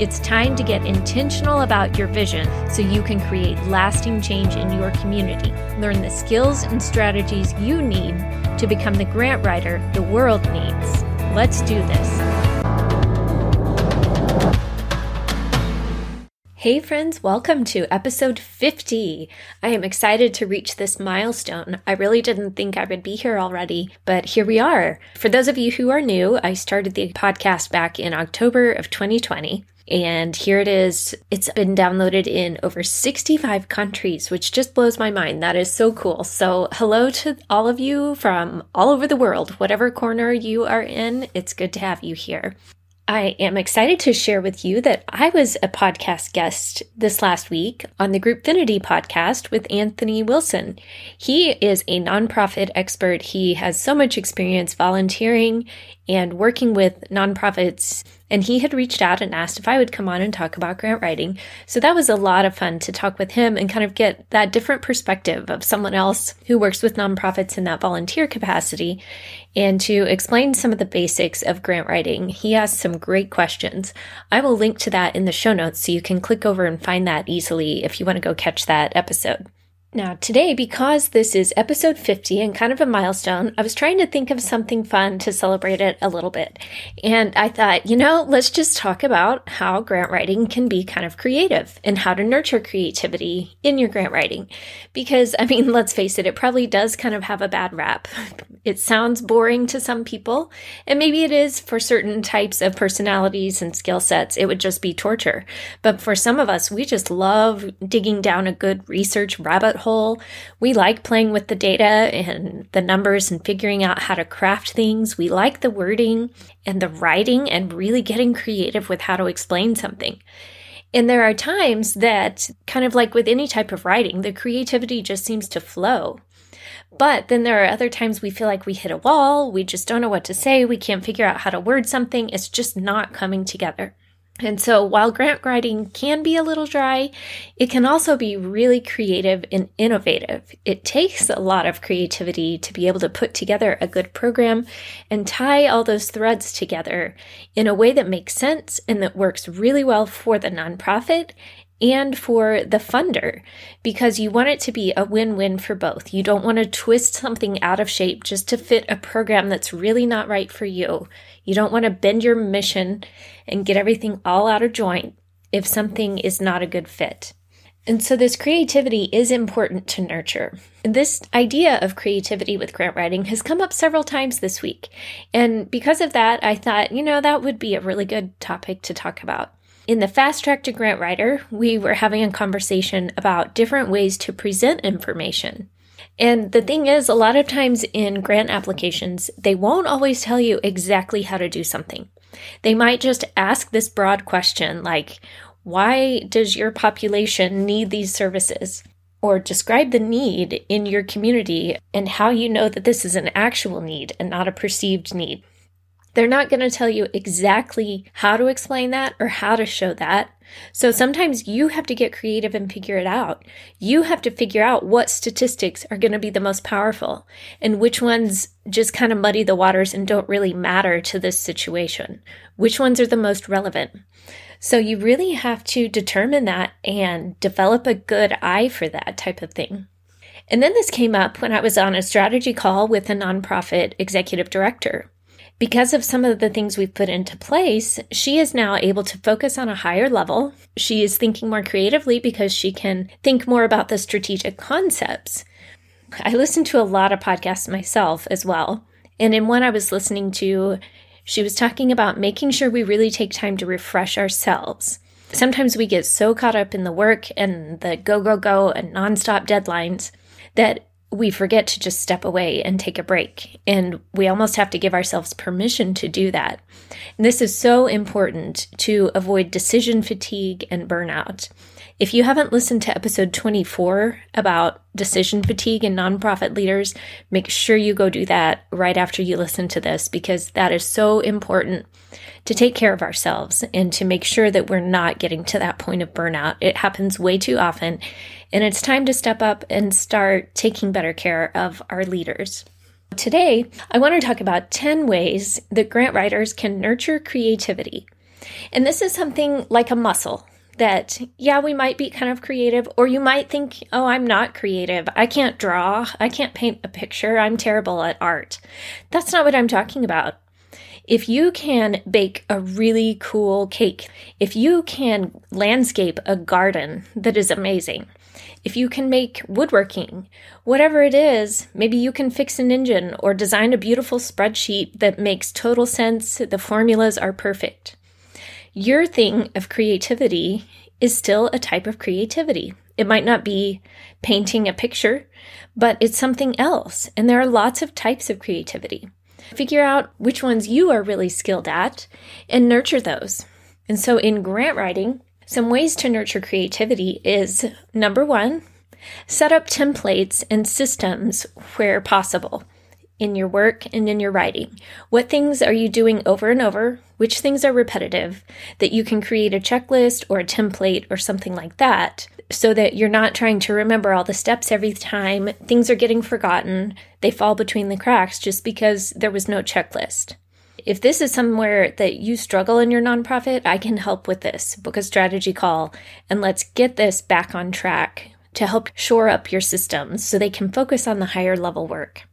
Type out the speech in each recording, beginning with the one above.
It's time to get intentional about your vision so you can create lasting change in your community. Learn the skills and strategies you need to become the grant writer the world needs. Let's do this. Hey, friends, welcome to episode 50. I am excited to reach this milestone. I really didn't think I would be here already, but here we are. For those of you who are new, I started the podcast back in October of 2020. And here it is. It's been downloaded in over 65 countries, which just blows my mind. That is so cool. So, hello to all of you from all over the world, whatever corner you are in. It's good to have you here. I am excited to share with you that I was a podcast guest this last week on the Groupfinity podcast with Anthony Wilson. He is a nonprofit expert. He has so much experience volunteering and working with nonprofits. And he had reached out and asked if I would come on and talk about grant writing. So that was a lot of fun to talk with him and kind of get that different perspective of someone else who works with nonprofits in that volunteer capacity and to explain some of the basics of grant writing. He asked some great questions. I will link to that in the show notes so you can click over and find that easily if you want to go catch that episode. Now, today, because this is episode 50 and kind of a milestone, I was trying to think of something fun to celebrate it a little bit. And I thought, you know, let's just talk about how grant writing can be kind of creative and how to nurture creativity in your grant writing. Because, I mean, let's face it, it probably does kind of have a bad rap. It sounds boring to some people, and maybe it is for certain types of personalities and skill sets. It would just be torture. But for some of us, we just love digging down a good research rabbit hole. We like playing with the data and the numbers and figuring out how to craft things. We like the wording and the writing and really getting creative with how to explain something. And there are times that, kind of like with any type of writing, the creativity just seems to flow. But then there are other times we feel like we hit a wall, we just don't know what to say, we can't figure out how to word something, it's just not coming together. And so while grant writing can be a little dry, it can also be really creative and innovative. It takes a lot of creativity to be able to put together a good program and tie all those threads together in a way that makes sense and that works really well for the nonprofit and for the funder because you want it to be a win win for both. You don't want to twist something out of shape just to fit a program that's really not right for you. You don't want to bend your mission and get everything all out of joint if something is not a good fit. And so, this creativity is important to nurture. This idea of creativity with grant writing has come up several times this week. And because of that, I thought, you know, that would be a really good topic to talk about. In the Fast Track to Grant Writer, we were having a conversation about different ways to present information. And the thing is, a lot of times in grant applications, they won't always tell you exactly how to do something. They might just ask this broad question like, why does your population need these services? Or describe the need in your community and how you know that this is an actual need and not a perceived need. They're not going to tell you exactly how to explain that or how to show that. So sometimes you have to get creative and figure it out. You have to figure out what statistics are going to be the most powerful and which ones just kind of muddy the waters and don't really matter to this situation. Which ones are the most relevant. So you really have to determine that and develop a good eye for that type of thing. And then this came up when I was on a strategy call with a nonprofit executive director. Because of some of the things we've put into place, she is now able to focus on a higher level. She is thinking more creatively because she can think more about the strategic concepts. I listen to a lot of podcasts myself as well. And in one I was listening to, she was talking about making sure we really take time to refresh ourselves. Sometimes we get so caught up in the work and the go, go, go and nonstop deadlines that we forget to just step away and take a break. And we almost have to give ourselves permission to do that. And this is so important to avoid decision fatigue and burnout. If you haven't listened to episode 24 about decision fatigue in nonprofit leaders, make sure you go do that right after you listen to this because that is so important to take care of ourselves and to make sure that we're not getting to that point of burnout. It happens way too often, and it's time to step up and start taking better care of our leaders. Today, I want to talk about 10 ways that grant writers can nurture creativity. And this is something like a muscle that, yeah, we might be kind of creative, or you might think, oh, I'm not creative. I can't draw. I can't paint a picture. I'm terrible at art. That's not what I'm talking about. If you can bake a really cool cake, if you can landscape a garden that is amazing, if you can make woodworking, whatever it is, maybe you can fix an engine or design a beautiful spreadsheet that makes total sense, the formulas are perfect. Your thing of creativity is still a type of creativity. It might not be painting a picture, but it's something else. And there are lots of types of creativity. Figure out which ones you are really skilled at and nurture those. And so in grant writing, some ways to nurture creativity is number one, set up templates and systems where possible in your work and in your writing. What things are you doing over and over? Which things are repetitive that you can create a checklist or a template or something like that so that you're not trying to remember all the steps every time. Things are getting forgotten. They fall between the cracks just because there was no checklist. If this is somewhere that you struggle in your nonprofit, I can help with this. Book a strategy call and let's get this back on track to help shore up your systems so they can focus on the higher level work.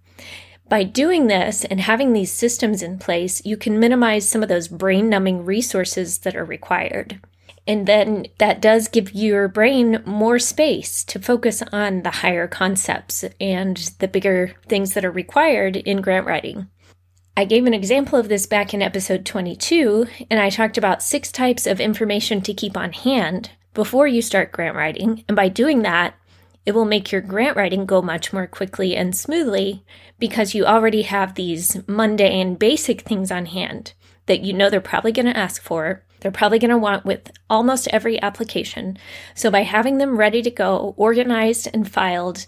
By doing this and having these systems in place, you can minimize some of those brain numbing resources that are required. And then that does give your brain more space to focus on the higher concepts and the bigger things that are required in grant writing. I gave an example of this back in episode 22, and I talked about six types of information to keep on hand before you start grant writing. And by doing that, it will make your grant writing go much more quickly and smoothly because you already have these mundane, basic things on hand that you know they're probably going to ask for. They're probably going to want with almost every application. So by having them ready to go, organized and filed,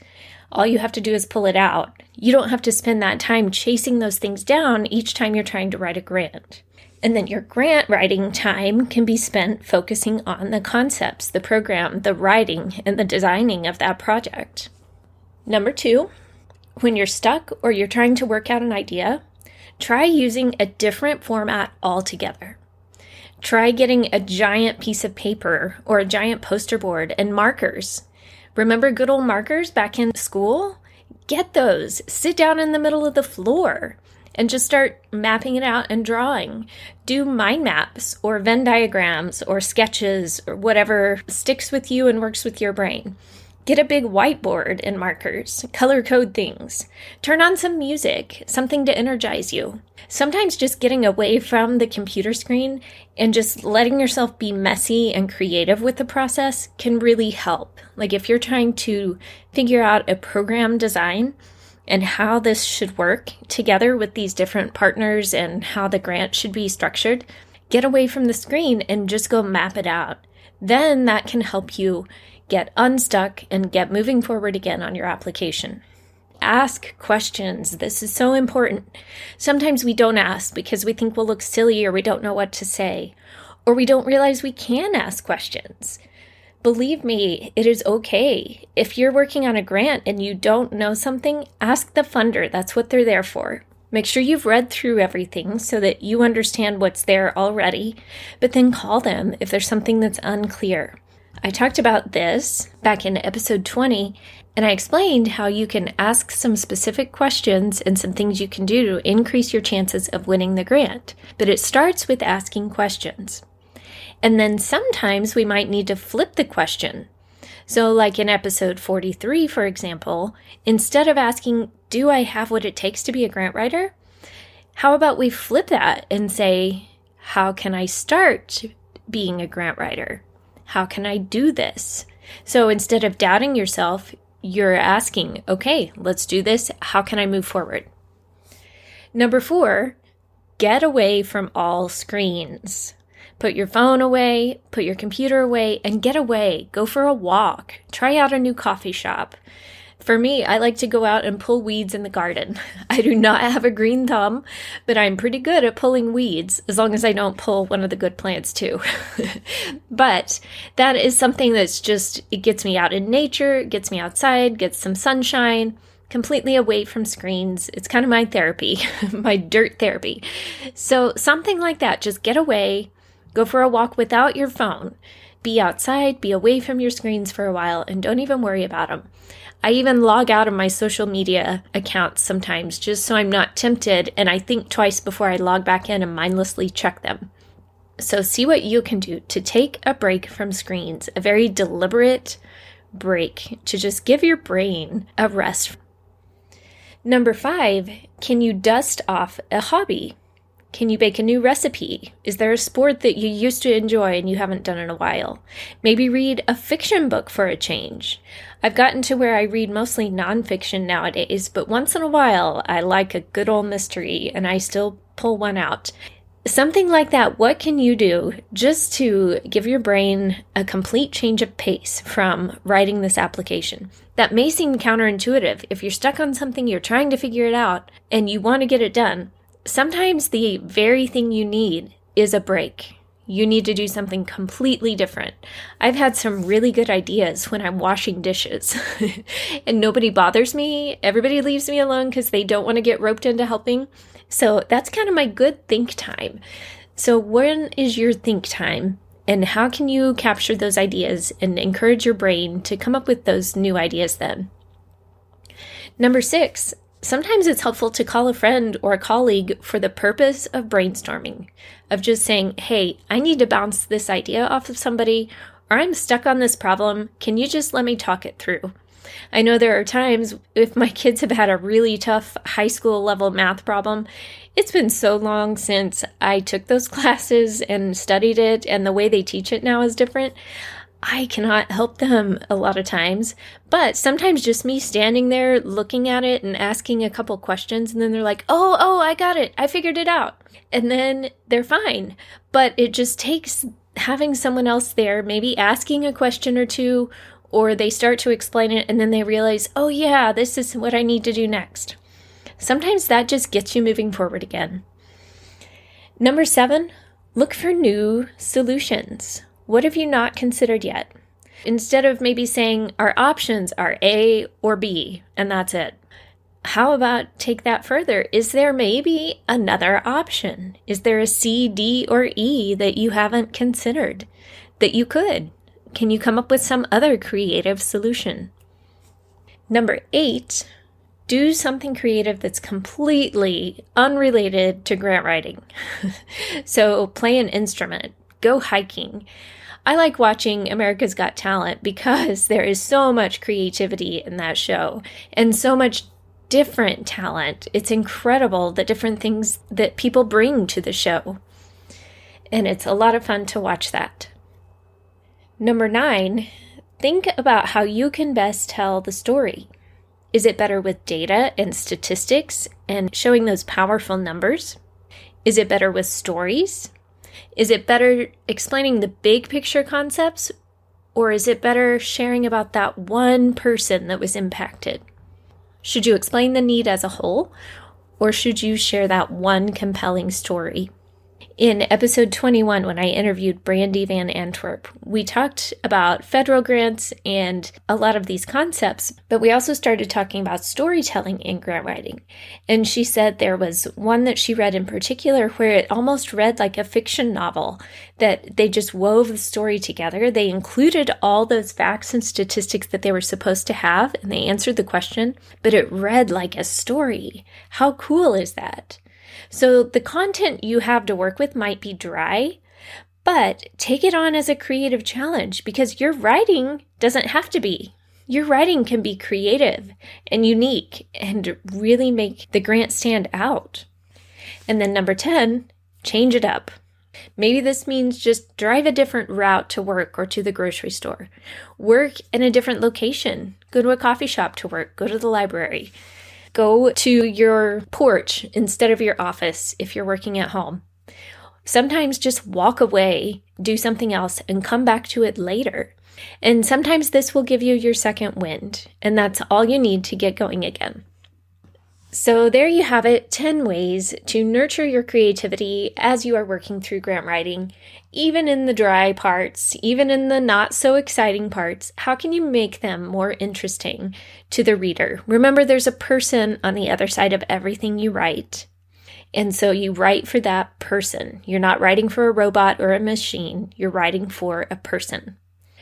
all you have to do is pull it out. You don't have to spend that time chasing those things down each time you're trying to write a grant. And then your grant writing time can be spent focusing on the concepts, the program, the writing, and the designing of that project. Number two, when you're stuck or you're trying to work out an idea, try using a different format altogether. Try getting a giant piece of paper or a giant poster board and markers. Remember good old markers back in school? Get those. Sit down in the middle of the floor and just start mapping it out and drawing. Do mind maps or Venn diagrams or sketches or whatever sticks with you and works with your brain. Get a big whiteboard and markers, color code things. Turn on some music, something to energize you. Sometimes just getting away from the computer screen and just letting yourself be messy and creative with the process can really help. Like if you're trying to figure out a program design, and how this should work together with these different partners and how the grant should be structured, get away from the screen and just go map it out. Then that can help you get unstuck and get moving forward again on your application. Ask questions. This is so important. Sometimes we don't ask because we think we'll look silly or we don't know what to say, or we don't realize we can ask questions. Believe me, it is okay. If you're working on a grant and you don't know something, ask the funder. That's what they're there for. Make sure you've read through everything so that you understand what's there already, but then call them if there's something that's unclear. I talked about this back in episode 20, and I explained how you can ask some specific questions and some things you can do to increase your chances of winning the grant. But it starts with asking questions. And then sometimes we might need to flip the question. So, like in episode 43, for example, instead of asking, Do I have what it takes to be a grant writer? How about we flip that and say, How can I start being a grant writer? How can I do this? So instead of doubting yourself, you're asking, okay, let's do this. How can I move forward? Number four, get away from all screens. Put your phone away, put your computer away, and get away. Go for a walk. Try out a new coffee shop. For me, I like to go out and pull weeds in the garden. I do not have a green thumb, but I'm pretty good at pulling weeds as long as I don't pull one of the good plants too. but that is something that's just, it gets me out in nature, gets me outside, gets some sunshine, completely away from screens. It's kind of my therapy, my dirt therapy. So something like that, just get away, go for a walk without your phone. Be outside, be away from your screens for a while, and don't even worry about them. I even log out of my social media accounts sometimes just so I'm not tempted and I think twice before I log back in and mindlessly check them. So, see what you can do to take a break from screens, a very deliberate break to just give your brain a rest. Number five, can you dust off a hobby? Can you bake a new recipe? Is there a sport that you used to enjoy and you haven't done in a while? Maybe read a fiction book for a change. I've gotten to where I read mostly nonfiction nowadays, but once in a while I like a good old mystery and I still pull one out. Something like that, what can you do just to give your brain a complete change of pace from writing this application? That may seem counterintuitive. If you're stuck on something, you're trying to figure it out, and you want to get it done, sometimes the very thing you need is a break. You need to do something completely different. I've had some really good ideas when I'm washing dishes and nobody bothers me. Everybody leaves me alone because they don't want to get roped into helping. So that's kind of my good think time. So, when is your think time? And how can you capture those ideas and encourage your brain to come up with those new ideas then? Number six, Sometimes it's helpful to call a friend or a colleague for the purpose of brainstorming, of just saying, hey, I need to bounce this idea off of somebody, or I'm stuck on this problem. Can you just let me talk it through? I know there are times if my kids have had a really tough high school level math problem, it's been so long since I took those classes and studied it, and the way they teach it now is different. I cannot help them a lot of times, but sometimes just me standing there looking at it and asking a couple questions, and then they're like, oh, oh, I got it. I figured it out. And then they're fine. But it just takes having someone else there, maybe asking a question or two, or they start to explain it, and then they realize, oh, yeah, this is what I need to do next. Sometimes that just gets you moving forward again. Number seven, look for new solutions. What have you not considered yet? Instead of maybe saying our options are A or B, and that's it. How about take that further? Is there maybe another option? Is there a C, D, or E that you haven't considered that you could? Can you come up with some other creative solution? Number eight, do something creative that's completely unrelated to grant writing. so, play an instrument, go hiking. I like watching America's Got Talent because there is so much creativity in that show and so much different talent. It's incredible the different things that people bring to the show. And it's a lot of fun to watch that. Number nine, think about how you can best tell the story. Is it better with data and statistics and showing those powerful numbers? Is it better with stories? Is it better explaining the big picture concepts, or is it better sharing about that one person that was impacted? Should you explain the need as a whole, or should you share that one compelling story? In episode 21, when I interviewed Brandy Van Antwerp, we talked about federal grants and a lot of these concepts, but we also started talking about storytelling in grant writing. And she said there was one that she read in particular where it almost read like a fiction novel, that they just wove the story together. They included all those facts and statistics that they were supposed to have, and they answered the question, but it read like a story. How cool is that? So the content you have to work with might be dry, but take it on as a creative challenge because your writing doesn't have to be. Your writing can be creative and unique and really make the grant stand out. And then number 10, change it up. Maybe this means just drive a different route to work or to the grocery store. Work in a different location. Go to a coffee shop to work. Go to the library. Go to your porch instead of your office if you're working at home. Sometimes just walk away, do something else, and come back to it later. And sometimes this will give you your second wind, and that's all you need to get going again. So, there you have it 10 ways to nurture your creativity as you are working through grant writing. Even in the dry parts, even in the not so exciting parts, how can you make them more interesting to the reader? Remember, there's a person on the other side of everything you write. And so you write for that person. You're not writing for a robot or a machine, you're writing for a person.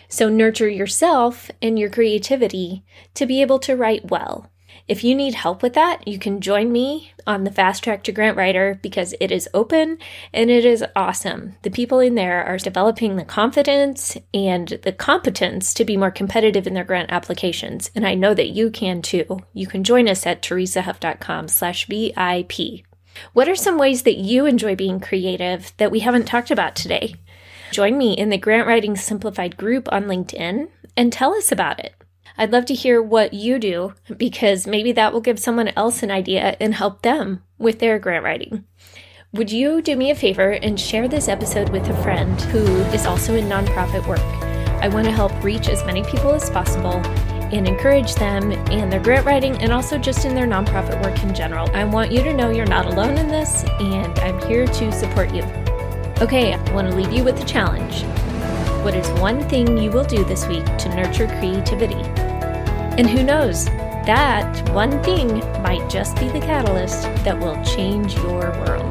So nurture yourself and your creativity to be able to write well. If you need help with that, you can join me on the Fast Track to Grant Writer because it is open and it is awesome. The people in there are developing the confidence and the competence to be more competitive in their grant applications. And I know that you can too. You can join us at teresahuff.com slash VIP. What are some ways that you enjoy being creative that we haven't talked about today? Join me in the Grant Writing Simplified group on LinkedIn and tell us about it. I'd love to hear what you do because maybe that will give someone else an idea and help them with their grant writing. Would you do me a favor and share this episode with a friend who is also in nonprofit work? I want to help reach as many people as possible and encourage them in their grant writing and also just in their nonprofit work in general. I want you to know you're not alone in this, and I'm here to support you. Okay, I want to leave you with a challenge. What is one thing you will do this week to nurture creativity? And who knows, that one thing might just be the catalyst that will change your world.